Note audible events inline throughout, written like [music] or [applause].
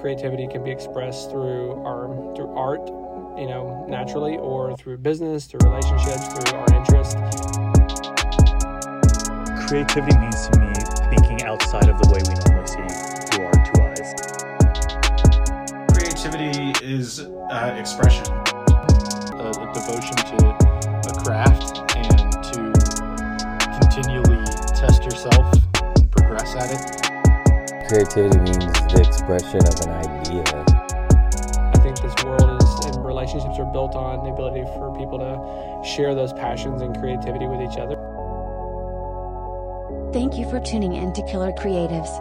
creativity can be expressed through our through art, you know, naturally, or through business, through relationships, through our interests. Creativity means to me thinking outside of the way we normally see through our two eyes. Creativity is uh, expression. a, a devotion to a craft and to continually test yourself and progress at it. Creativity means the expression of an idea. I think this world is and relationships are built on the ability for people to share those passions and creativity with each other. Thank you for tuning in to Killer Creatives.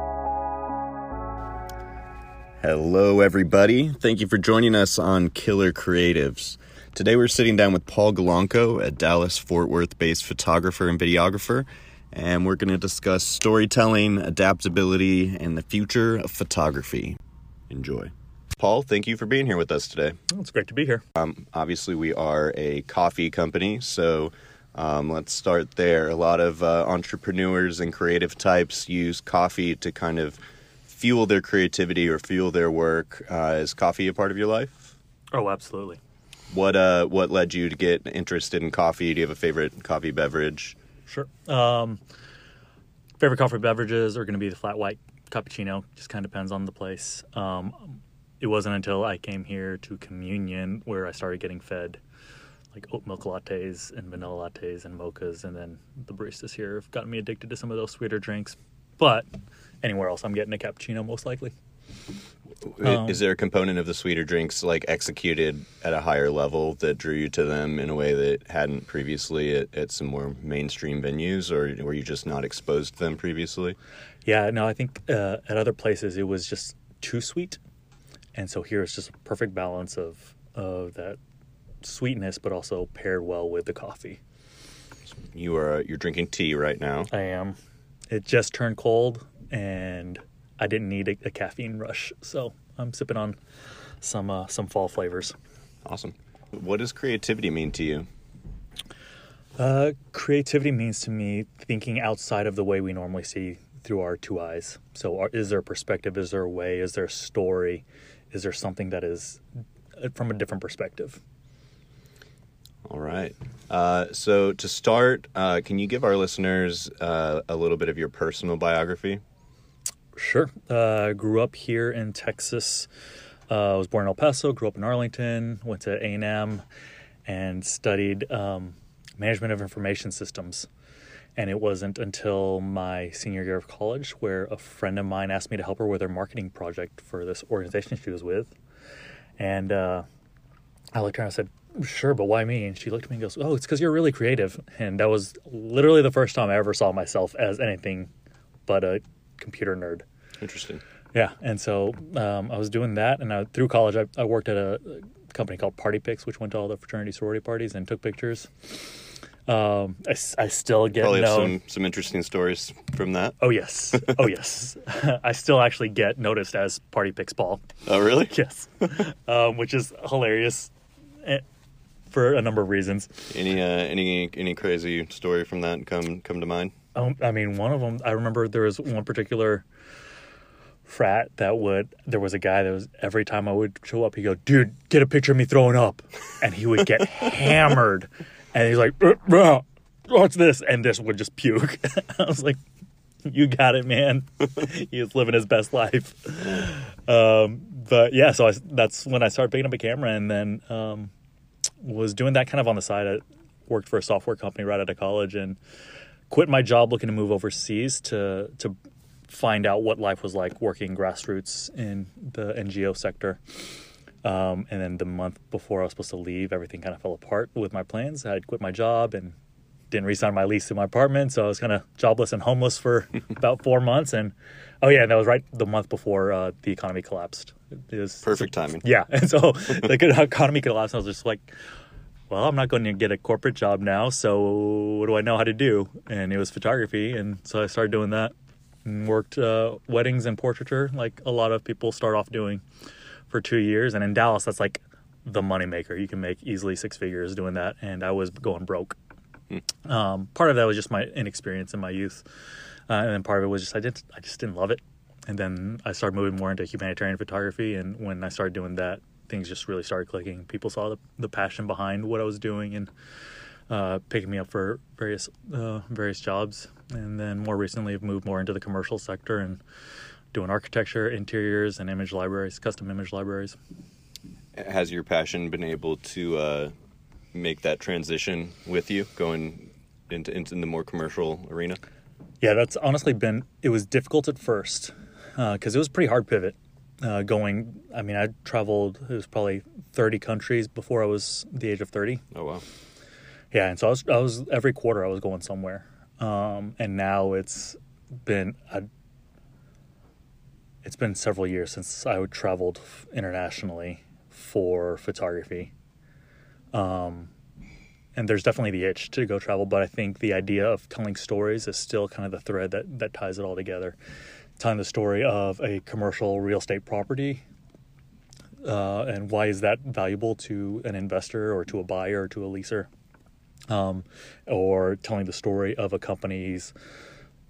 Hello, everybody. Thank you for joining us on Killer Creatives. Today we're sitting down with Paul Golangco, a Dallas Fort Worth based photographer and videographer, and we're going to discuss storytelling, adaptability, and the future of photography. Enjoy. Paul, thank you for being here with us today. Oh, it's great to be here. Um, obviously, we are a coffee company, so um, let's start there. A lot of uh, entrepreneurs and creative types use coffee to kind of fuel their creativity or fuel their work. Uh, is coffee a part of your life? Oh, absolutely. What uh, what led you to get interested in coffee? Do you have a favorite coffee beverage? Sure. Um, favorite coffee beverages are going to be the flat white cappuccino. Just kind of depends on the place. Um, it wasn't until I came here to Communion where I started getting fed like oat milk lattes and vanilla lattes and mochas, and then the baristas here have gotten me addicted to some of those sweeter drinks. But anywhere else, I'm getting a cappuccino most likely. Um, is there a component of the sweeter drinks like executed at a higher level that drew you to them in a way that hadn't previously at, at some more mainstream venues, or were you just not exposed to them previously? Yeah, no, I think uh, at other places it was just too sweet, and so here it's just a perfect balance of of that sweetness, but also paired well with the coffee. You are you're drinking tea right now. I am. It just turned cold, and I didn't need a, a caffeine rush, so I'm sipping on some uh, some fall flavors. Awesome. What does creativity mean to you? Uh, creativity means to me thinking outside of the way we normally see through our two eyes. So, are, is there a perspective? Is there a way? Is there a story? Is there something that is uh, from a different perspective? All right. Uh, so to start, uh, can you give our listeners uh, a little bit of your personal biography? Sure. Uh, grew up here in Texas. Uh, I was born in El Paso. Grew up in Arlington. Went to A and M, and studied um, management of information systems. And it wasn't until my senior year of college where a friend of mine asked me to help her with her marketing project for this organization she was with. And uh, I looked at her and I said, Sure, but why me? And she looked at me and goes, Oh, it's because you're really creative. And that was literally the first time I ever saw myself as anything but a computer nerd. Interesting. Yeah, and so um, I was doing that, and I, through college, I, I worked at a company called Party Pics, which went to all the fraternity sorority parties and took pictures. Um, I, I still get Probably have some some interesting stories from that. Oh yes, oh yes. [laughs] I still actually get noticed as Party Pics Paul. Oh, really? [laughs] Yes, um, which is hilarious eh, for a number of reasons. Any uh, any any crazy story from that come come to mind? Um, I mean, one of them. I remember there was one particular frat that would. There was a guy that was every time I would show up, he'd go, "Dude, get a picture of me throwing up," and he would get [laughs] hammered, and he's like, "Uh, "What's this?" And this would just puke. [laughs] I was like, "You got it, man." [laughs] he was living his best life. Um, but yeah, so I, that's when I started picking up a camera, and then um, was doing that kind of on the side. I worked for a software company right out of college, and quit my job looking to move overseas to to find out what life was like working grassroots in the NGO sector. Um, and then the month before I was supposed to leave, everything kind of fell apart with my plans. I had quit my job and didn't re-sign my lease to my apartment, so I was kind of jobless and homeless for [laughs] about four months. And oh yeah, and that was right the month before uh, the economy collapsed. It was Perfect timing. yeah, [laughs] and so the economy collapsed. And I was just like, well, I'm not going to get a corporate job now, so what do I know how to do? And it was photography, and so I started doing that. And worked uh, weddings and portraiture, like a lot of people start off doing, for two years. And in Dallas, that's like the moneymaker. You can make easily six figures doing that, and I was going broke. Um, part of that was just my inexperience in my youth, uh, and then part of it was just I didn't, I just didn't love it. and then I started moving more into humanitarian photography. And when I started doing that, things just really started clicking. People saw the, the passion behind what I was doing and uh, picking me up for various uh, various jobs. And then more recently, I've moved more into the commercial sector and doing architecture, interiors, and image libraries, custom image libraries. Has your passion been able to uh, make that transition with you, going into into the more commercial arena? Yeah, that's honestly been. It was difficult at first because it was a pretty hard pivot. Uh, going, I mean, I traveled. It was probably thirty countries before I was the age of thirty. Oh wow! Yeah, and so I was. I was every quarter I was going somewhere, um, and now it's been. A, it's been several years since I traveled internationally for photography. Um, and there's definitely the itch to go travel, but I think the idea of telling stories is still kind of the thread that, that ties it all together. Telling the story of a commercial real estate property uh, and why is that valuable to an investor or to a buyer or to a leaser, um, or telling the story of a company's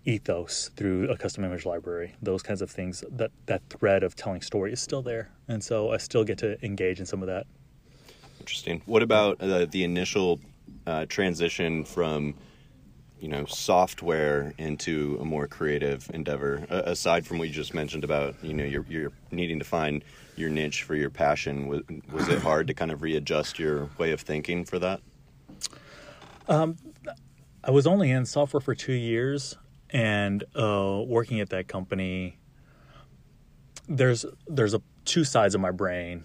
ethos through a custom image library. Those kinds of things. That that thread of telling story is still there, and so I still get to engage in some of that. Interesting. What about uh, the initial uh, transition from you know software into a more creative endeavor uh, aside from what you just mentioned about you know you're, you're needing to find your niche for your passion was, was it hard to kind of readjust your way of thinking for that I was only in software for two years, and uh, working at that company, there's there's a two sides of my brain.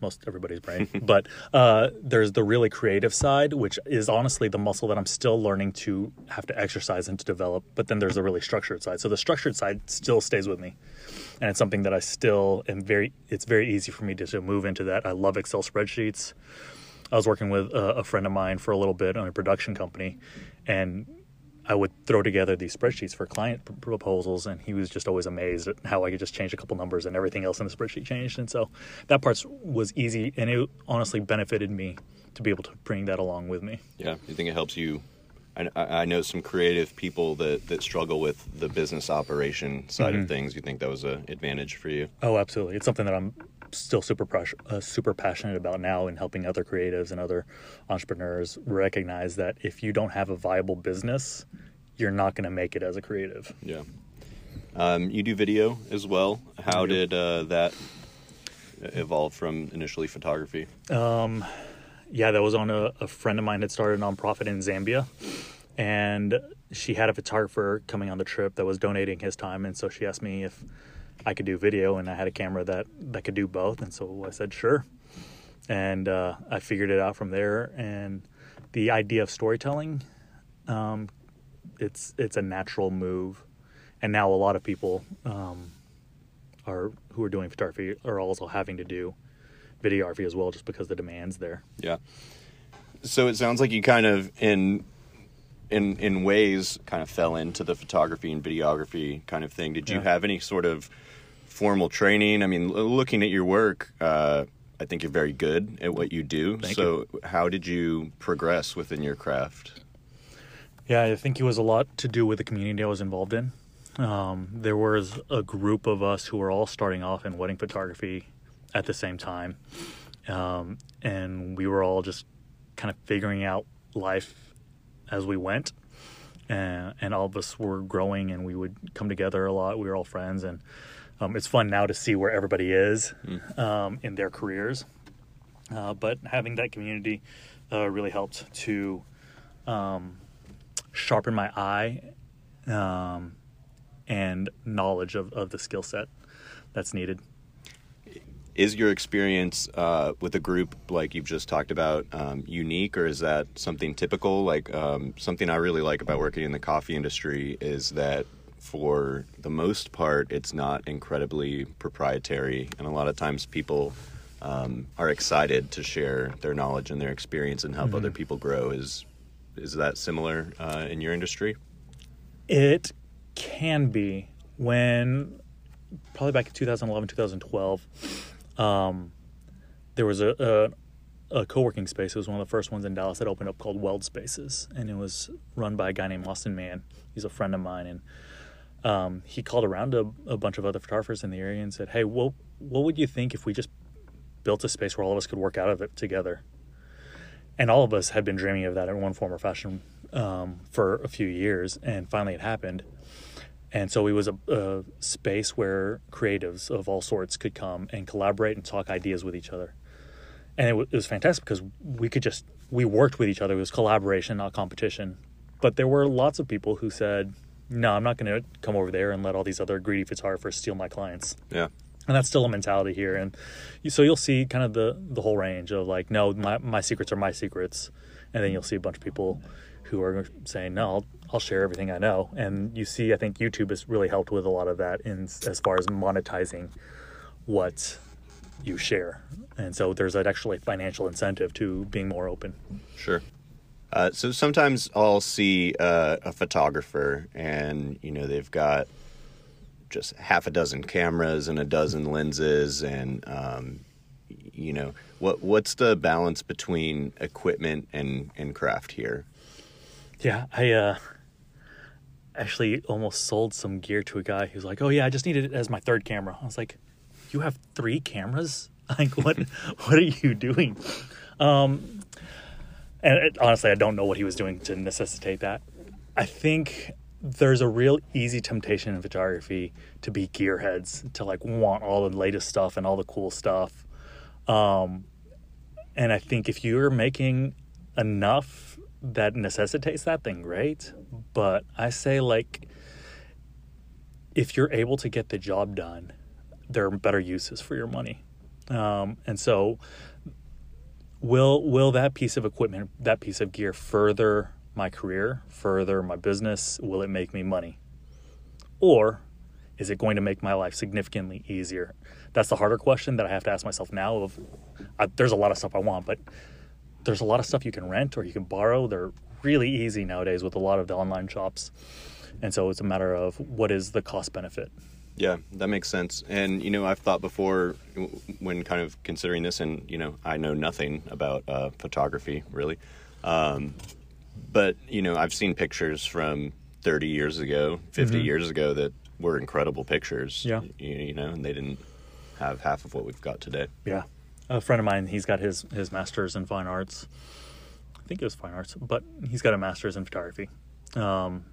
Most everybody's brain, [laughs] but uh, there's the really creative side, which is honestly the muscle that I'm still learning to have to exercise and to develop. But then there's the really structured side. So the structured side still stays with me, and it's something that I still am very. It's very easy for me to, to move into that. I love Excel spreadsheets. I was working with a, a friend of mine for a little bit on a production company, and I would throw together these spreadsheets for client proposals, and he was just always amazed at how I could just change a couple numbers and everything else in the spreadsheet changed. And so that part was easy, and it honestly benefited me to be able to bring that along with me. yeah you think it helps you I, I I know some creative people that, that struggle with the business operation side of mm-hmm. things. You think that was an advantage for you? Oh, absolutely! It's something that I'm still super pres- uh, super passionate about now, in helping other creatives and other entrepreneurs recognize that if you don't have a viable business, you're not going to make it as a creative. Yeah. Um, you do video as well. How did uh, that evolve from initially photography? yeah, that was on a, a friend of mine had started a nonprofit in Zambia, and she had a photographer coming on the trip that was donating his time, and so she asked me if I could do video, and I had a camera that that could do both, and so I said sure, and uh, I figured it out from there. And the idea of storytelling, um, it's it's a natural move, and now a lot of people um, are who are doing photography are also having to do videography as well, just because the demand's there. Yeah. So it sounds like you kind of in in in ways kind of fell into the photography and videography kind of thing. Did you Yeah. have any sort of formal training? I mean, l- looking at your work, uh, I think you're very good at what you do. Thank so how did you progress within your craft? Yeah, I think it was a lot to do with the community I was involved in. Um, there was a group of us who were all starting off in wedding photography at the same time, um, and we were all just kind of figuring out life as we went. And, and all of us were growing, and we would come together a lot. We were all friends, and um, it's fun now to see where everybody is um, in their careers. Uh, but having that community uh, really helped to um, sharpen my eye um, and knowledge of, of the skill set that's needed. Is your experience uh, with a group like you've just talked about um, unique, or is that something typical? Like um, something I really like about working in the coffee industry is that for the most part, it's not incredibly proprietary, and a lot of times people um, are excited to share their knowledge and their experience and help other people grow. Is is that similar uh, in your industry? It can be when probably back in 2011, 2012, um, there was a, a, a co working space. It was one of the first ones in Dallas that opened up called Weld Spaces, and it was run by a guy named Austin Mann. He's a friend of mine, and um, he called around a, a bunch of other photographers in the area and said, "Hey, what what would you think if we just built a space where all of us could work out of it together?" And all of us had been dreaming of that in one form or fashion um, for a few years, and finally it happened. And so it was a, a space where creatives of all sorts could come and collaborate and talk ideas with each other. And it, w- it was fantastic because we could just we worked with each other. It was collaboration, not competition. But there were lots of people who said, "No, I'm not going to come over there and let all these other greedy photographers steal my clients." Yeah. and that's still a mentality here and so you'll see kind of the the whole range of like no my, my secrets are my secrets and then you'll see a bunch of people who are saying no I'll, I'll share everything i know and you see i think youtube has really helped with a lot of that in as far as monetizing what you share and so there's an actually a financial incentive to being more open Sure. Uh, so sometimes I'll see uh, a photographer, and you know they've got just half a dozen cameras and a dozen lenses, and um, you know what what's the balance between equipment and and craft here? Yeah, I uh actually almost sold some gear to a guy who's like, "Oh yeah, I just needed it as my third camera." I was like, "You have three cameras? [laughs] Like what [laughs] what are you doing?" Um and it, honestly, I don't know what he was doing to necessitate that. I think there's a real easy temptation in photography to be gearheads, to like want all the latest stuff and all the cool stuff. Um and I think if you're making enough that necessitates that, then great. But I say, like, if you're able to get the job done, there are better uses for your money. Um, and so, will will that piece of equipment, that piece of gear, further my career, further my business? Will it make me money, or is it going to make my life significantly easier? That's the harder question that I have to ask myself now. Of I, there's a lot of stuff I want, but there's a lot of stuff you can rent or you can borrow. They're really easy nowadays with a lot of the online shops. And so it's a matter of what is the cost benefit. Yeah, that makes sense. And you know, I've thought before when kind of considering this, and you know, I know nothing about uh, photography really, um, but you know, I've seen pictures from 30 years ago, 50 years ago that were incredible pictures. Yeah. you, you know, and they didn't have half of what we've got today. Yeah. A friend of mine, he's got his, his master's in fine arts. I think it was fine arts, but he's got a master's in photography. Um,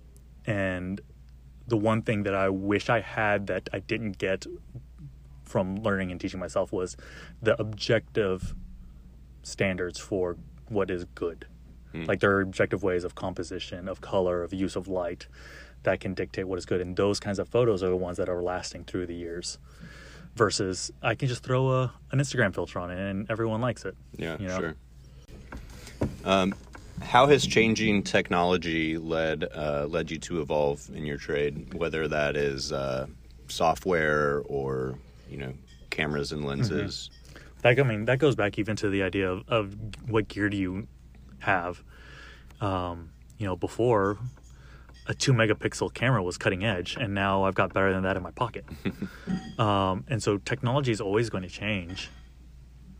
and the one thing that I wish I had that I didn't get from learning and teaching myself was the objective standards for what is good. Like there are objective ways of composition, of color, of use of light that can dictate what is good. And those kinds of photos are the ones that are lasting through the years. Versus I can just throw a an Instagram filter on it and everyone likes it. Yeah, you know? sure. Um, how has changing technology led uh, led you to evolve in your trade? Whether that is uh, software or you know cameras and lenses. That I mean that goes back even to the idea of, of what gear do you have. Um, you know, before a two megapixel camera was cutting edge, and now I've got better than that in my pocket. [laughs] um, and so technology is always going to change,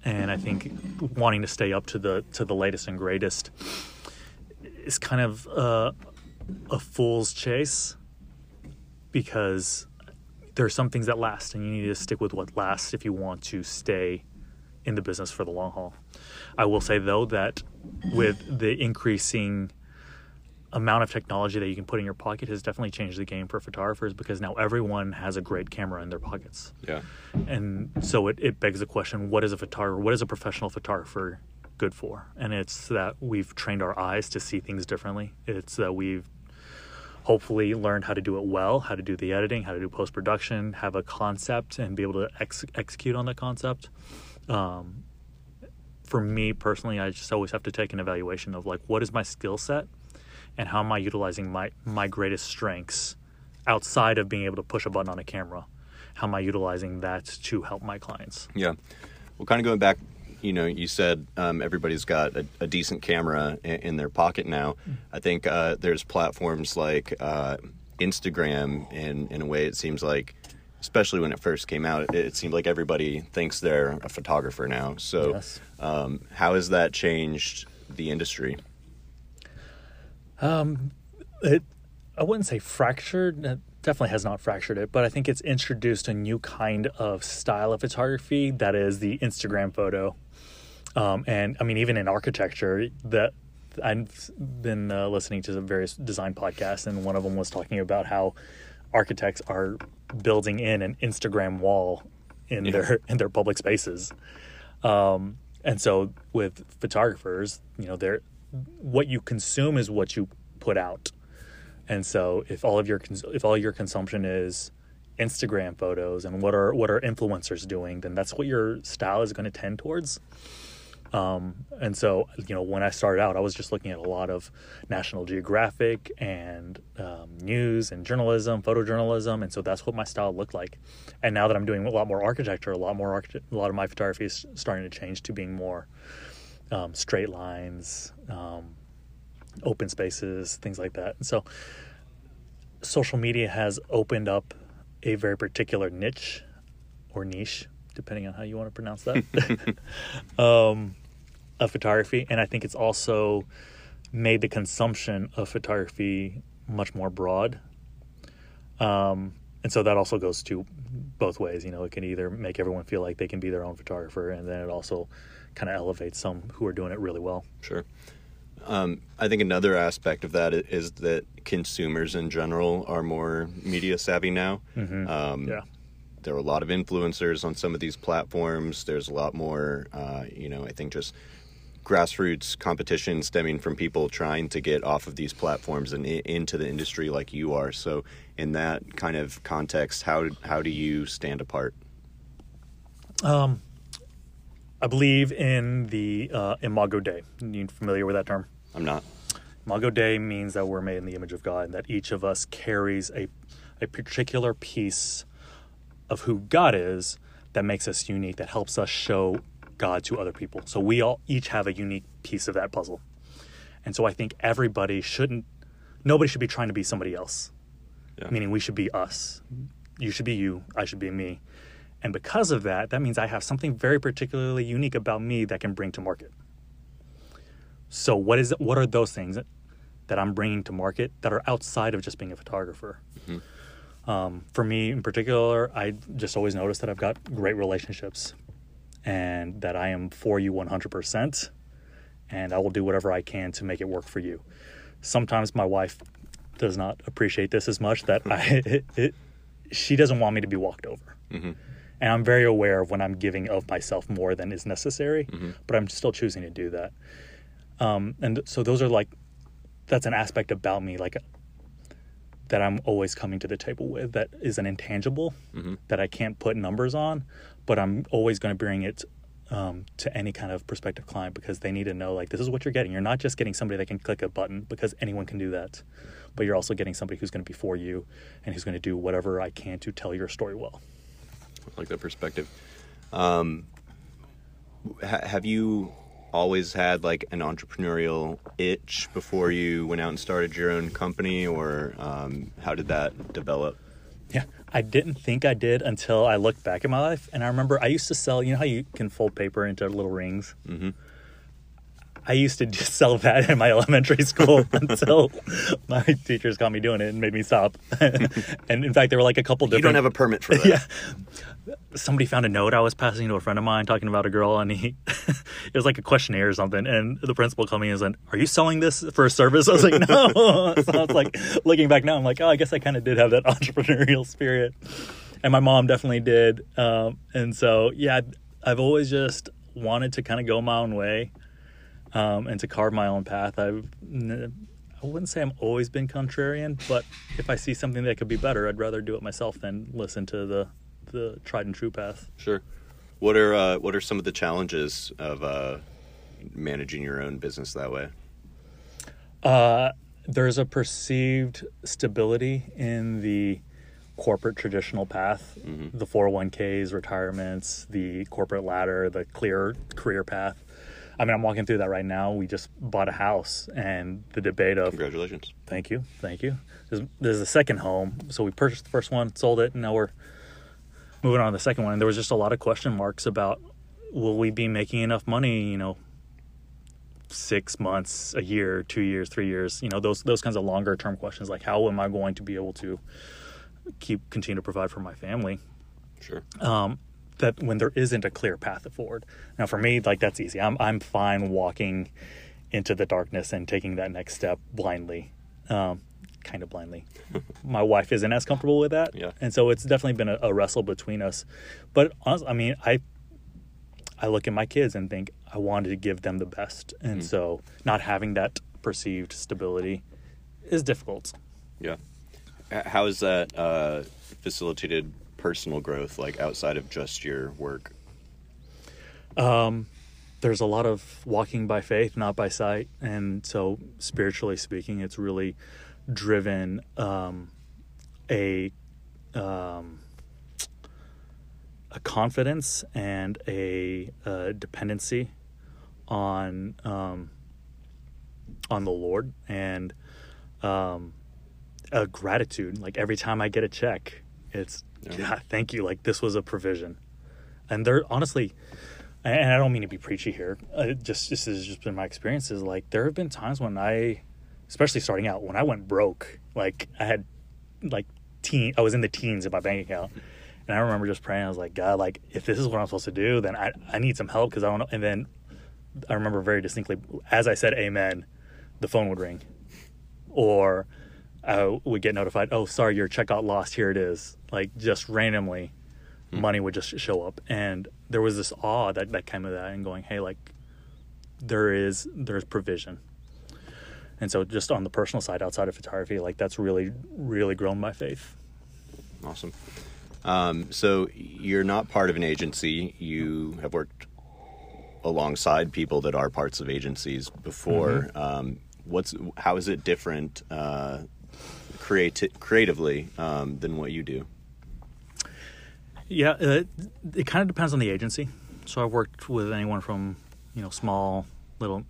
and I think wanting to stay up to the to the latest and greatest is kind of a fool's chase because there are some things that last, and you need to stick with what lasts if you want to stay in the business for the long haul. I will say though that with the increasing amount of technology that you can put in your pocket has definitely changed the game for photographers because now everyone has a great camera in their pockets. Yeah, And so it, it begs the question what is a photographer, what is a professional photographer good for? And it's that we've trained our eyes to see things differently. It's that we've hopefully learned how to do it well, how to do the editing, how to do post production, have a concept, and be able to ex- execute on that concept. Um, for me personally, I just always have to take an evaluation of like what is my skill set and how am I utilizing my my greatest strengths outside of being able to push a button on a camera. How am I utilizing that to help my clients? yeah. Well, kind of going back, you know, you said um, everybody's got a, a decent camera in, in their pocket now. I think uh, there's platforms like uh, Instagram, and in a way, it seems like. Especially when it first came out, it, it seemed like everybody thinks they're a photographer now. So, Yes. um, how has that changed the industry? Um, it, I wouldn't say fractured. Uh, definitely has not fractured it, but I think it's introduced a new kind of style of photography that is the Instagram photo. Um, and I mean, even in architecture, that I've been uh, listening to some various design podcasts, and one of them was talking about how architects are building in an Instagram wall in their in their public spaces. Um, and so with photographers, you know, they're what you consume is what you put out. And so if all of your if all your consumption is Instagram photos and what are what are influencers doing, then that's what your style is going to tend towards. Um, and so, you know, when I started out, I was just looking at a lot of National Geographic and um, news and journalism, photojournalism, and so that's what my style looked like. And now that I'm doing a lot more architecture, a lot more architect, a lot of my photography is starting to change to being more um, straight lines, um, open spaces, things like that. And so, social media has opened up a very particular niche or niche, depending on how you want to pronounce that, [laughs] [laughs] um, of photography. And I think it's also made the consumption of photography much more broad. Um, and so that also goes to both ways. You know, it can either make everyone feel like they can be their own photographer, and then it also kind of elevates some who are doing it really well. Sure. Um, I think another aspect of that is that consumers in general are more media savvy now. Um, Yeah. There are a lot of influencers on some of these platforms. There's a lot more, uh, you know, I think just grassroots competition stemming from people trying to get off of these platforms and i- into the industry like you are. So, in that kind of context, how how do you stand apart? I believe in the uh, Imago Dei. You familiar with that term? I'm not. Imago Dei means that we're made in the image of God and that each of us carries a, a particular piece of who God is that makes us unique, that helps us show God to other people. So we all each have a unique piece of that puzzle. And so I think everybody shouldn't, nobody should be trying to be somebody else. Yeah. Meaning we should be us. You should be you, I should be me. And because of that, that means I have something very particularly unique about me that can bring to market. So what is what are those things that, that I'm bringing to market that are outside of just being a photographer? Um, for me in particular, I just always notice that I've got great relationships, and that I am for you 100%, and I will do whatever I can to make it work for you. Sometimes my wife does not appreciate this as much that [laughs] I [laughs] it, it, she doesn't want me to be walked over. And I'm very aware of when I'm giving of myself more than is necessary, but I'm still choosing to do that. Um, and so those are like, that's an aspect about me, like that I'm always coming to the table with that is an intangible that I can't put numbers on, but I'm always going to bring it um, to any kind of prospective client because they need to know like this is what you're getting. You're not just getting somebody that can click a button because anyone can do that, but you're also getting somebody who's going to be for you and who's going to do whatever I can to tell your story well. I like that perspective. Um, ha- have you always had like an entrepreneurial itch before you went out and started your own company, or um, how did that develop? Yeah, I didn't think I did until I looked back at my life, and I remember I used to sell. You know how you can fold paper into little rings. Mm-hmm. I used to just sell that in my [laughs] elementary school [laughs] until my teachers caught me doing it and made me stop. [laughs] and in fact, there were like a couple You different. don't have a permit for that. yeah. Somebody found a note I was passing to a friend of mine talking about a girl, and he it was like a questionnaire or something. And the principal called me and was like, "Are you selling this for a service?" I was like, "No." so I was like, looking back now, I'm like, "Oh, I guess I kind of did have that entrepreneurial spirit," and my mom definitely did. Um, and so, yeah, I've always just wanted to kind of go my own way um, and to carve my own path. I've I wouldn't say I'm always been contrarian, but if I see something that could be better, I'd rather do it myself than listen to the the tried and true path. Sure. What are uh, what are some of the challenges of uh, managing your own business that way? Uh, there's a perceived stability in the corporate traditional path, the 401ks, retirements, the corporate ladder, the clear career path. I mean, I'm walking through that right now. We just bought a house, and the debate of Congratulations. Thank you, thank you. There's, there's a second home, so we purchased the first one, sold it, and now we're moving on to the second one. And there was just a lot of question marks about will we be making enough money? You know, six months, a year, two years, three years. You know, those those kinds of longer term questions, like how am I going to be able to keep continue to provide for my family Sure. um, that when there isn't a clear path forward. Now, for me, like that's easy. I'm I'm fine walking into the darkness and taking that next step blindly, um, kind of blindly. [laughs] My wife isn't as comfortable with that, Yeah. and so it's definitely been a, a wrestle between us. But honestly, I mean, I I look at my kids and think I wanted to give them the best, and so not having that perceived stability is difficult. Yeah. How has that uh, facilitated personal growth, like outside of just your work? there's a lot of walking by faith, not by sight, and so spiritually speaking, it's really driven um, a um, a confidence and a uh, dependency on um, on the Lord and um, a gratitude. Like every time I get a check, it's God, thank you. Like this was a provision, and there honestly and I don't mean to be preachy here. Uh, just this has just been my experiences. Like there have been times when I, especially starting out, when I went broke. Like I had, like teen, I was in the teens in my bank account, and I remember just praying. I was like, God, like if this is what I'm supposed to do, then I I need some help because I don't know. And then I remember very distinctly as I said Amen, the phone would ring, or I would get notified. Oh, sorry, your check got lost. Here it is. Like just randomly money would just show up and there was this awe that, that came of that and going hey like there is there's provision and so just on the personal side outside of photography like that's really really grown my faith Awesome. Um, so you're not part of an agency. You have worked alongside people that are parts of agencies before. Um, what's how is it different uh, creati- creatively um, than what you do? yeah uh, it kind of depends on the agency. So i've worked with anyone from you know small little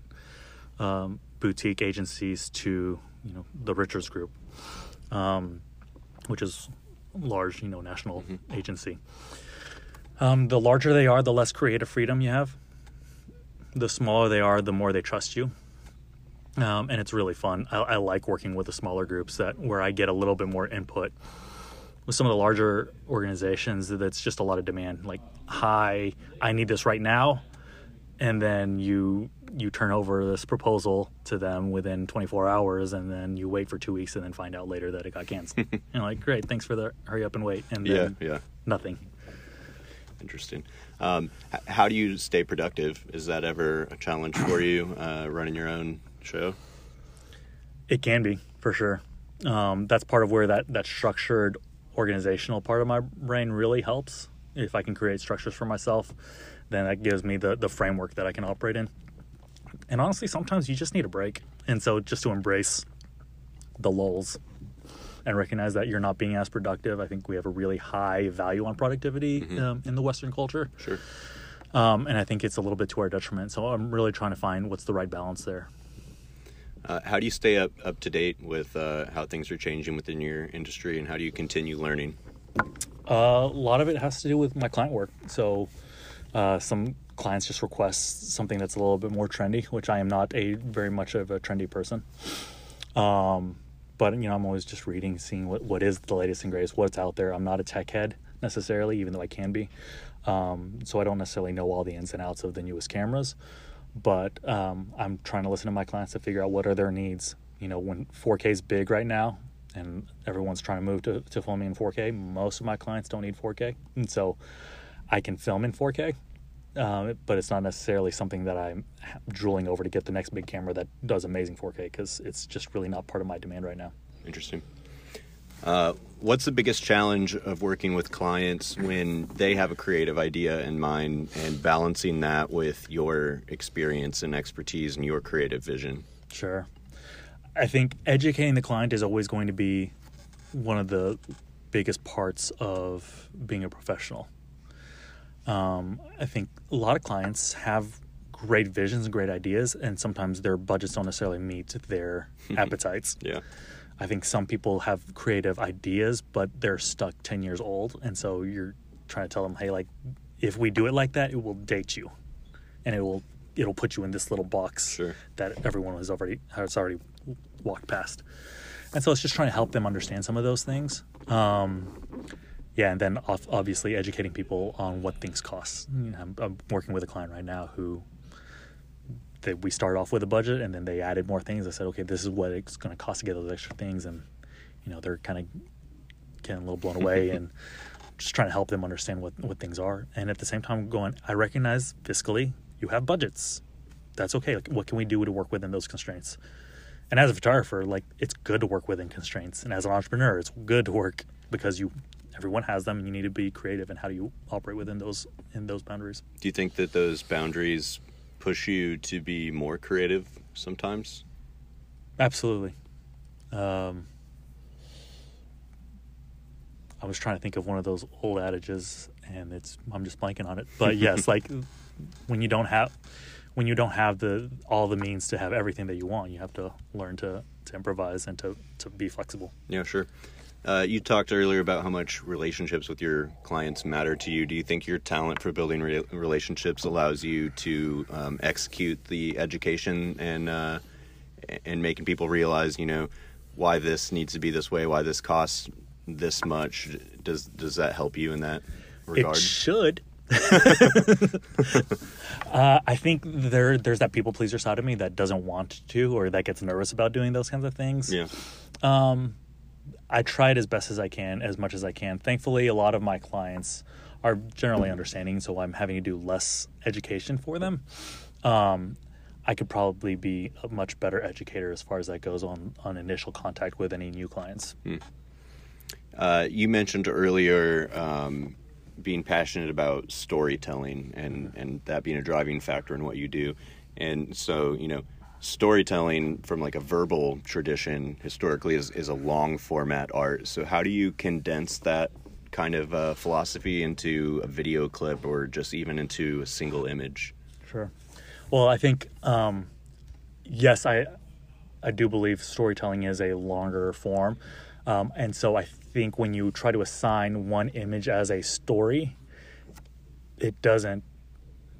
um, boutique agencies to you know the richards group um, which is large you know national agency. Um, the larger they are the less creative freedom you have. The smaller they are the more they trust you um, and it's really fun I, I like working with the smaller groups that where i get a little bit more input with some of the larger organizations that's just a lot of demand like hi i need this right now and then you you turn over this proposal to them within 24 hours and then you wait for two weeks and then find out later that it got canceled [laughs] and like great thanks for the hurry up and wait and then Yeah, yeah. nothing Interesting. Um, how do you stay productive? Is that ever a challenge for you uh, running your own show? It can be for sure. Um, that's part of where that that structured organizational part of my brain really helps. If I can create structures for myself, then that gives me the the framework that I can operate in. And honestly, sometimes you just need a break, and so just to embrace the lulls and recognize that you're not being as productive. I think we have a really high value on productivity um, in the Western culture, Sure. um, and I think it's a little bit to our detriment. So I'm really trying to find what's the right balance there. Uh, how do you stay up up to date with uh, how things are changing within your industry, and how do you continue learning? Uh, a lot of it has to do with my client work. So, uh, some clients just request something that's a little bit more trendy, which I am not a very much of a trendy person. Um, but you know, I'm always just reading, seeing what, what is the latest and greatest, what's out there. I'm not a tech head necessarily, even though I can be. Um, so I don't necessarily know all the ins and outs of the newest cameras, but um, I'm trying to listen to my clients to figure out what are their needs. You know, when 4K is big right now, and everyone's trying to move to, to filming in 4K, most of my clients don't need 4K, and so I can film in 4K. Uh, but it's not necessarily something that I'm drooling over to get the next big camera that does amazing 4K because it's just really not part of my demand right now. Interesting. Uh, what's the biggest challenge of working with clients when they have a creative idea in mind and balancing that with your experience and expertise and your creative vision? Sure. I think educating the client is always going to be one of the biggest parts of being a professional. Um, I think a lot of clients have great visions and great ideas, and sometimes their budgets don't necessarily meet their [laughs] appetites. Yeah. I think some people have creative ideas, but they're stuck 10 years old. And so you're trying to tell them, hey, like, if we do it like that, it will date you and it will it'll put you in this little box Sure. that everyone has already has already walked past. and so it's just trying to help them understand some of those things. Um, yeah, and then obviously educating people on what things cost. You know, I'm, I'm working with a client right now who they, we started off with a budget and then they added more things. I said, okay, this is what it's going to cost to get those extra things, and you know they're kind of getting a little blown away [laughs] and just trying to help them understand what what things are. And at the same time, going, I recognize fiscally you have budgets. That's okay. Like, what can we do to work within those constraints? And as a photographer, like it's good to work within constraints. And as an entrepreneur, it's good to work because you everyone has them and you need to be creative in how do you operate within those in those boundaries. Do you think that those boundaries push you to be more creative sometimes? Absolutely. Um, I was trying to think of one of those old adages, and it's I'm just blanking on it. But yes, [laughs] like when you don't have when you don't have the all the means to have everything that you want, you have to learn to to improvise and to to be flexible. Yeah, sure. Uh, you talked earlier about how much relationships with your clients matter to you. Do you think your talent for building re- relationships allows you to um, execute the education and uh, and making people realize, you know, why this needs to be this way, why this costs this much? Does does that help you in that regard? It should. [laughs] uh, I think there there's that people pleaser side of me that doesn't want to or that gets nervous about doing those kinds of things. yeah. Um, I try it as best as I can, as much as I can. Thankfully, a lot of my clients are generally understanding, so I'm having to do less education for them. Um, I could probably be a much better educator as far as that goes on on initial contact with any new clients. Uh, you mentioned earlier um, being passionate about storytelling and, and that being a driving factor in what you do. And so, you know, storytelling from like a verbal tradition historically is, is a long format art. So, how do you condense that kind of uh, philosophy into a video clip or just even into a single image? Sure. Well, I think um, yes, I I do believe storytelling is a longer form, um, and so I think when you try to assign one image as a story, it doesn't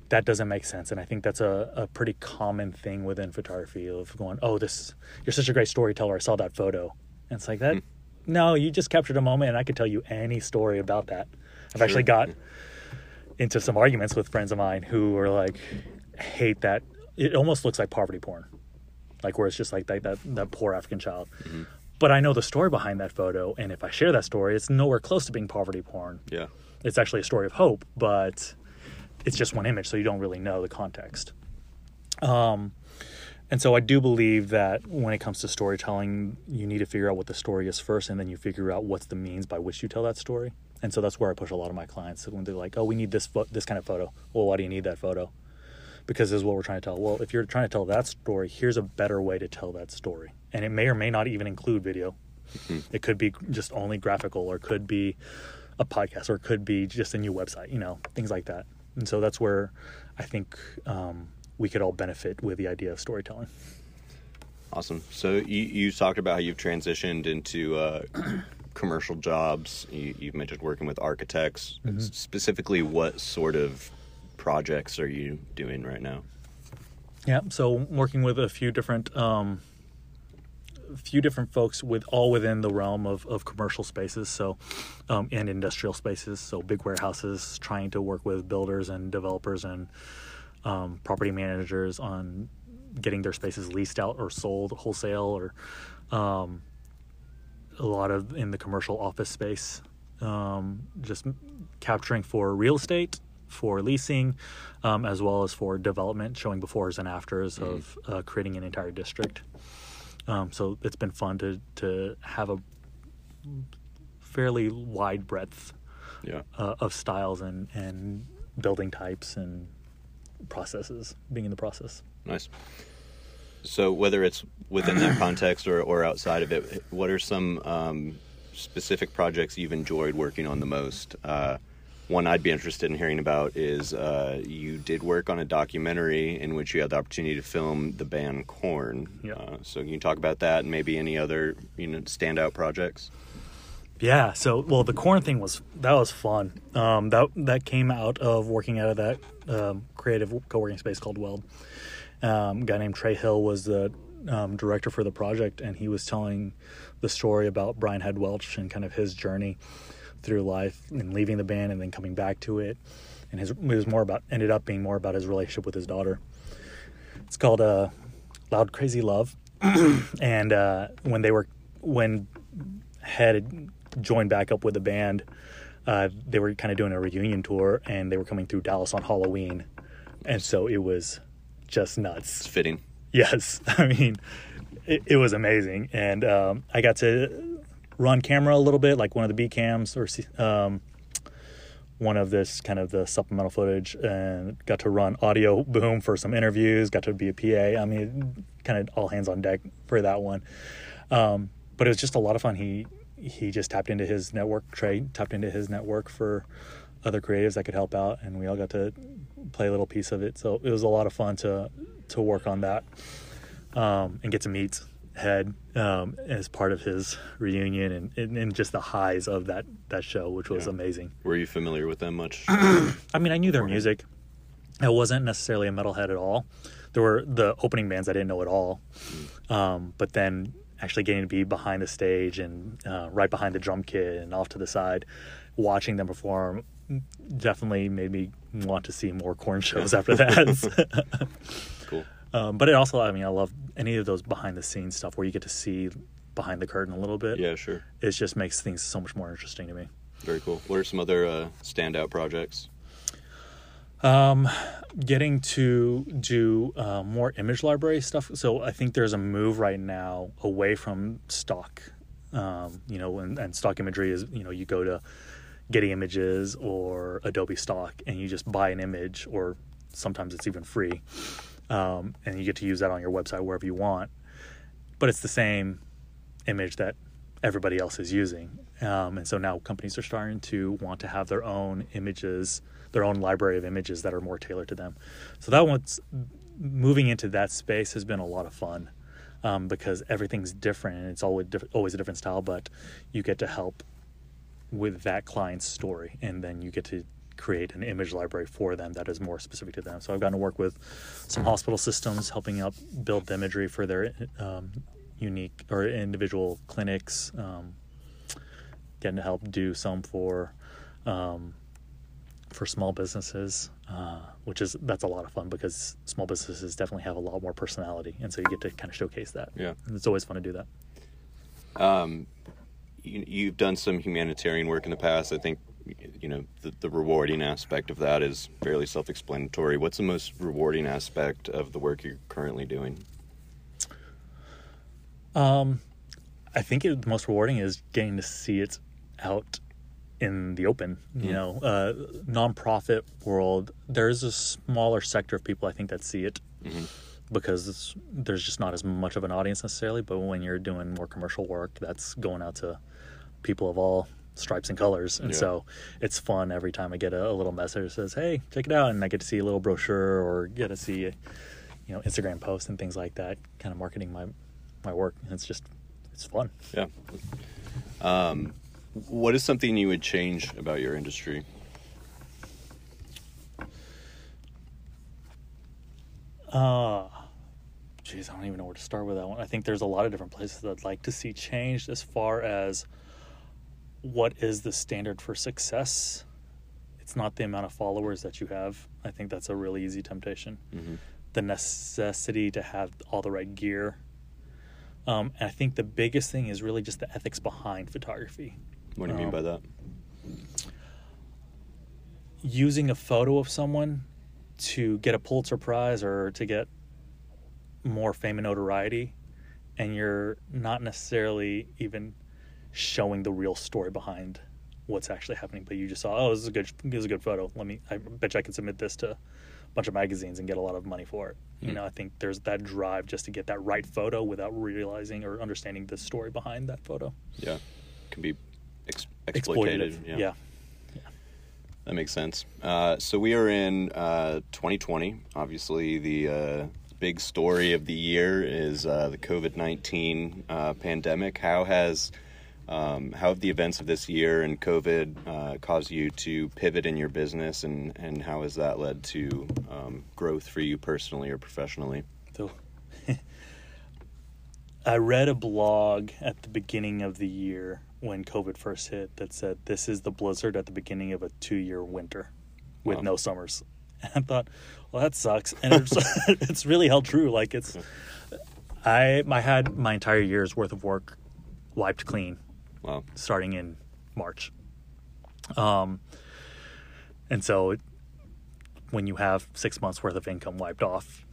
that doesn't make sense, and I think that's a, a pretty common thing within photography of going, oh, this you're such a great storyteller. I saw that photo, and it's like that. Hmm. No, you just captured a moment, and I could tell you any story about that. I've actually got into some arguments with friends of mine who are like hate that it almost looks like poverty porn like where it's just like that that, that poor african child mm-hmm. but i know the story behind that photo and if i share that story it's nowhere close to being poverty porn Yeah. it's actually a story of hope but it's just one image so you don't really know the context. Um and so i do believe that when it comes to storytelling you need to figure out what the story is first and then you figure out what's the means by which you tell that story. And so that's where i push a lot of my clients when they're like oh we need this fo- this kind of photo. Well why do you need that photo? Because this is what we're trying to tell. Well if you're trying to tell that story here's a better way to tell that story. And it may or may not even include video. It could be just only graphical or it could be a podcast or it could be just a new website you know things like that and so that's where i think um, we could all benefit with the idea of storytelling Awesome. So you, you talked about how you've transitioned into uh, commercial jobs. You, you've mentioned working with architects. S- Specifically, what sort of projects are you doing right now? Yeah, so working with a few different um, few different folks with all within the realm of, of commercial spaces, so um, and industrial spaces, so big warehouses, trying to work with builders and developers and um, property managers on getting their spaces leased out or sold wholesale, or um, a lot of in the commercial office space, um, just capturing for real estate, for leasing, um, as well as for development, showing befores and afters of uh, creating an entire district. Um, so it's been fun to to have a fairly wide breadth Yeah. uh, of styles and and building types and processes being in the process. Nice. So whether it's within that context or, or outside of it, what are some um, specific projects you've enjoyed working on the most? Uh, one I'd be interested in hearing about is uh, you did work on a documentary in which you had the opportunity to film the band Korn. Yeah. Uh, so can you talk about that and maybe any other you know standout projects? Yeah. So, well, the Korn thing was that was fun. Um, that that came out of working out of that um, creative co-working space called Weld. Um, a guy named Trey Hill was the um, director for the project, and he was telling the story about Brian Head Welch and kind of his journey through life and leaving the band and then coming back to it. And his it was more about ended up being more about his relationship with his daughter. It's called uh, "Loud Krazy Love," [clears throat] and uh, when they were when Head had joined back up with the band, uh, they were kind of doing a reunion tour, and they were coming through Dallas on Halloween, and so it was just nuts. It's fitting. Yes, [laughs] I mean, it, it was amazing, and um, I got to run camera a little bit, like one of the B cams or um, one of this kind of the supplemental footage, and got to run audio boom for some interviews. Got to be a PA. I mean, kind of all hands on deck for that one. Um, but it was just a lot of fun. He he just tapped into his network. Trey tapped into his network for other creatives that could help out, and we all got to play a little piece of it. So it was a lot of fun to to work on that um, and get to meet Head um, as part of his reunion and, and, and just the highs of that that show, which was Yeah. amazing. Were you familiar with them much? [clears throat] I mean, I knew their music. I wasn't necessarily a metalhead at all. There were the opening bands I didn't know at all, um, but then actually getting to be behind the stage and uh, right behind the drum kit and off to the side, watching them perform, definitely made me want to see more Korn shows after that. [laughs] cool. [laughs] um, but it also, I mean, I love any of those behind the scenes stuff where you get to see behind the curtain a little bit. Yeah, sure. It just makes things so much more interesting to me. Very cool. What are some other uh, standout projects? Um, getting to do uh, more image library stuff. So I think there's a move right now away from stock. Um, you know, and, and stock imagery is you know you go to Getty Images or Adobe Stock and you just buy an image, or sometimes it's even free, um, and you get to use that on your website wherever you want. But it's the same image that everybody else is using. Um, and so now companies are starting to want to have their own images, their own library of images that are more tailored to them. So that one's moving into that space has been a lot of fun um, because everything's different and it's always diff- always a different style, but you get to help with that client's story, and then you get to create an image library for them that is more specific to them. So I've gotten to work with some hospital systems, helping out build the imagery for their um, unique or individual clinics. Um, getting to help do some for um, for small businesses, uh, which is that's a lot of fun because small businesses definitely have a lot more personality, and so you get to kind of showcase that. Yeah. and it's always fun to do that. Um, you, you've done some humanitarian work in the past. I think you know the, the rewarding aspect of that is fairly self-explanatory. What's the most rewarding aspect of the work you're currently doing? Um, I think it, the most rewarding is getting to see it out in the open. You know, uh, nonprofit world. There's a smaller sector of people I think that see it because it's, there's just not as much of an audience necessarily. But when you're doing more commercial work, that's going out to people of all stripes and colors, and Yeah. so it's fun every time I get a, a little message that says, "Hey, check it out," and I get to see a little brochure or get to see, you know, Instagram posts and things like that, kind of marketing my my work. And it's just it's fun. Yeah. Um, what is something you would change about your industry? Uh geez, I don't even know where to start with that one. I think there's a lot of different places that I'd like to see changed as far as what is the standard for success. It's not the amount of followers that you have. I think that's a really easy temptation. The necessity to have all the right gear. Um, and I think the biggest thing is really just the ethics behind photography. What do you mean Um, by that? using a photo of someone to get a Pulitzer Prize or to get more fame and notoriety, and you're not necessarily even showing the real story behind what's actually happening, but you just saw, oh, this is a good, this is a good photo. Let me, I bet you I can submit this to a bunch of magazines and get a lot of money for it. You know, I think there's that drive just to get that right photo without realizing or understanding the story behind that photo. Yeah, can be ex- exploitative. yeah. That makes sense. Uh, so we are in uh, 2020. Obviously, the uh, big story of the year is uh, the COVID 19 uh, pandemic. How has um, how have the events of this year and COVID uh, caused you to pivot in your business, and, and how has that led to um, growth for you personally or professionally? So, [laughs] I read a blog at the beginning of the year when COVID first hit that said this is the blizzard at the beginning of a two-year winter with Wow. no summers. And [laughs] I thought, well, that sucks, and it's, [laughs] it's really held true. Like it's, I I had my entire year's worth of work wiped clean Wow. starting in March. Um, and so it, when you have six months worth of income wiped off,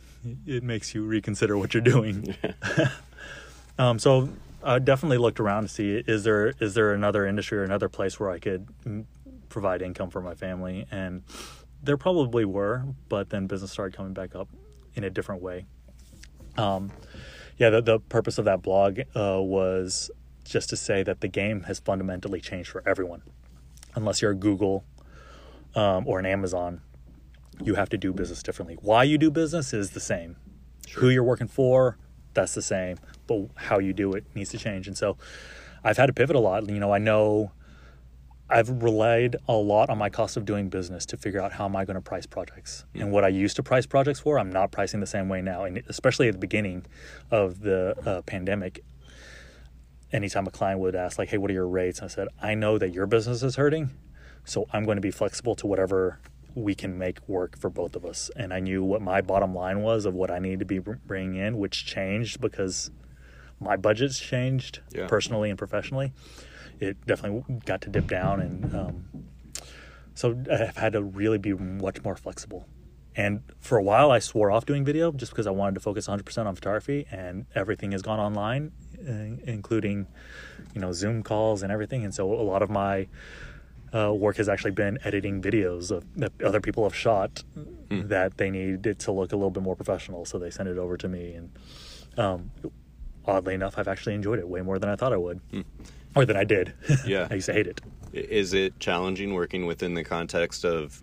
it makes you reconsider what you're doing. [laughs] [laughs] um, so I definitely looked around to see is there is there another industry or another place where I could mm, provide income for my family, and there probably were, but then business started coming back up in a different way. Um, yeah, the, the purpose of that blog uh, was just to say that the game has fundamentally changed for everyone. Unless you're a Google um, or an Amazon, you have to do business differently. Why you do business is the same. Who you're working for, that's the same. But how you do it needs to change. And so I've had to pivot a lot. You know, I know I've relied a lot on my cost of doing business to figure out how am I going to price projects. And what I used to price projects for, I'm not pricing the same way now. And especially at the beginning of the uh, pandemic, anytime a client would ask like, "Hey, what are your rates?" I said, "I know that your business is hurting, so I'm going to be flexible to whatever we can make work for both of us." And I knew what my bottom line was of what I needed to be bringing in, which changed because my budgets changed Yeah. personally and professionally. It definitely got to dip down, and um, so I've had to really be much more flexible. And for a while, I swore off doing video just because I wanted to focus 100% on photography, and everything has gone online, uh, including, you know, Zoom calls and everything. And so a lot of my uh, work has actually been editing videos of, that other people have shot that they needed to look a little bit more professional. So they send it over to me, and um, oddly enough, I've actually enjoyed it way more than I thought I would, or than I did. [laughs] Yeah. I used to hate it. Is it challenging working within the context of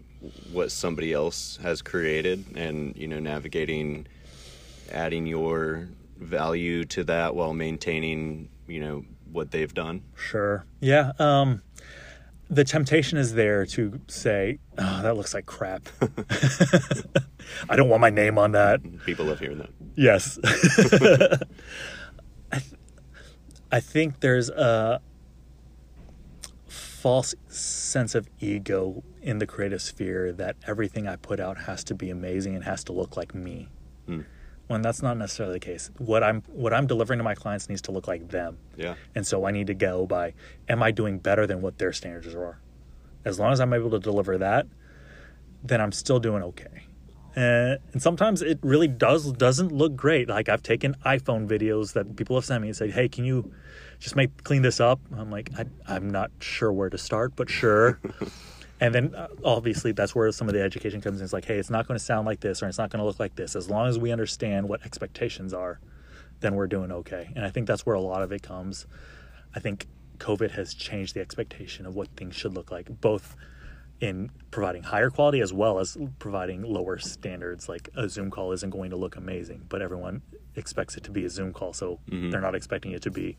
what somebody else has created and, you know, navigating, adding your value to that while maintaining, you know, what they've done? Sure. Yeah. Um, the temptation is there to say, oh, that looks like crap. [laughs] I don't want my name on that. People love hearing that. Yes. [laughs] I, th- I think there's a false sense of ego in the creative sphere that everything I put out has to be amazing and has to look like me. When that's not necessarily the case. What I'm what I'm delivering to my clients needs to look like them. Yeah. And so I need to go by am I doing better than what their standards are? As long as I'm able to deliver that, then I'm still doing okay. Uh, and sometimes it really does doesn't look great. Like I've taken iPhone videos that people have sent me and said, "Hey, can you just make clean this up?" I'm like, I, I'm not sure where to start, but sure. [laughs] and then uh, obviously that's where some of the education comes in. It's like, hey, it's not going to sound like this or it's not going to look like this. As long as we understand what expectations are, then we're doing okay. And I think that's where a lot of it comes. I think COVID has changed the expectation of what things should look like, both in providing higher quality as well as providing lower standards. Like a Zoom call isn't going to look amazing, but everyone expects it to be a Zoom call, so they're not expecting it to be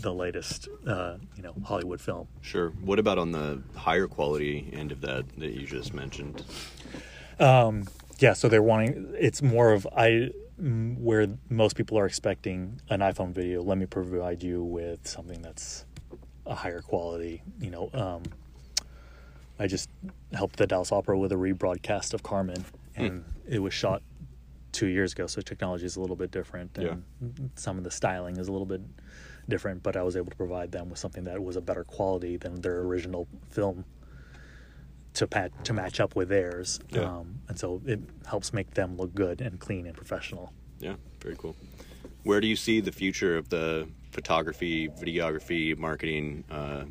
the latest, uh, you know, Hollywood film. Sure. What about on the higher quality end of that that you just mentioned? Yeah, so they're wanting. It's more of I mm, where most people are expecting an iPhone video. Let me provide you with something that's a higher quality. You know, um, I just helped the Dallas Opera with a rebroadcast of Carmen, and it was shot two years ago, so technology is a little bit different, and some of the styling is a little bit different. But I was able to provide them with something that was a better quality than their original film to pat, to match up with theirs, Yeah. um, and so it helps make them look good and clean and professional. Yeah, very cool. Where do you see the future of the photography, videography, marketing uh,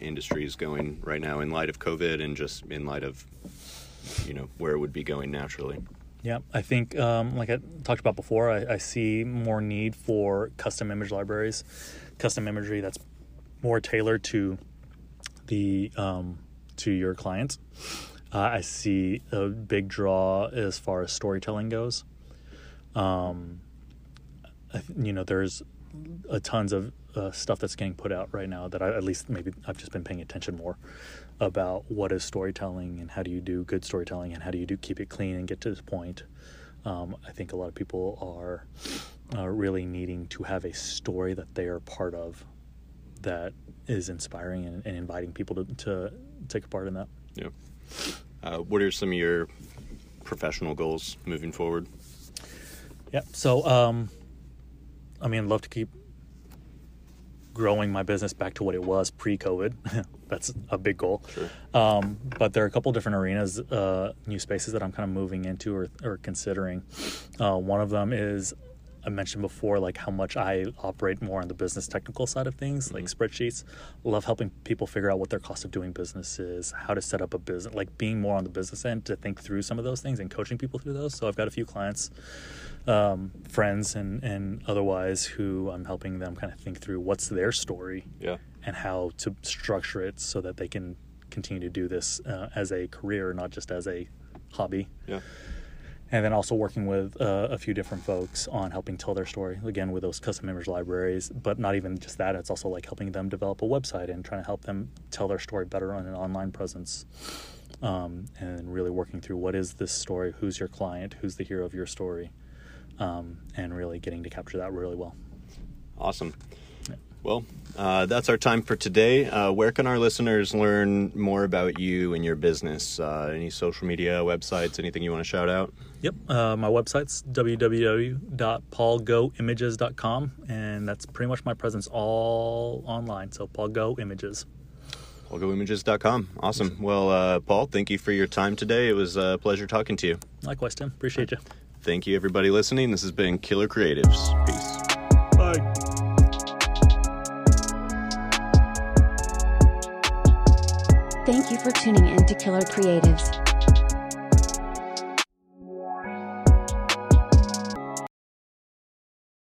industries going right now in light of COVID and just in light of, you know, where it would be going naturally? Yeah, I think, um, like I talked about before, I, I see more need for custom image libraries, custom imagery that's more tailored to the um, to your clients. Uh, I see a big draw as far as storytelling goes. Um, you know, there's a tons of uh, stuff that's getting put out right now that I, at least maybe I've just been paying attention more about what is storytelling and how do you do good storytelling and how do you do keep it clean and get to this point. Um, I think a lot of people are uh, really needing to have a story that they are part of that is inspiring and, and inviting people to, to take a part in that. Yeah. Uh, what are some of your professional goals moving forward? Yeah. So, um, I mean, I'd love to keep growing my business back to what it was pre-COVID. [laughs] That's a big goal. Sure. Um, but there are a couple different arenas, uh, new spaces that I'm kind of moving into or, or considering. Uh, one of them is I mentioned before, like how much I operate more on the business technical side of things, like spreadsheets. Love helping people figure out what their cost of doing business is, how to set up a business, like being more on the business end to think through some of those things and coaching people through those. So I've got a few clients, um, friends, and and otherwise who I'm helping them kind of think through what's their story Yeah. and how to structure it so that they can continue to do this uh, as a career, not just as a hobby. Yeah. And then also working with uh, a few different folks on helping tell their story, again, with those custom image libraries. But not even just that, it's also like helping them develop a website and trying to help them tell their story better on an online presence. Um, and really working through what is this story, who's your client, who's the hero of your story, um, and really getting to capture that really well. Awesome. Well, uh, that's our time for today. Uh, where can our listeners learn more about you and your business? Uh, any social media, websites, anything you want to shout out? Yep. Uh, my website's www.paulgoimages.com, and that's pretty much my presence all online. So, Paul Go Images. PaulGoImages.com. Awesome. Well, uh, Paul, thank you for your time today. It was a pleasure talking to you. Likewise, Tim. Appreciate you. Thank you, everybody listening. This has been Killer Creatives. Peace. Bye. Thank you for tuning in to Killer Creatives.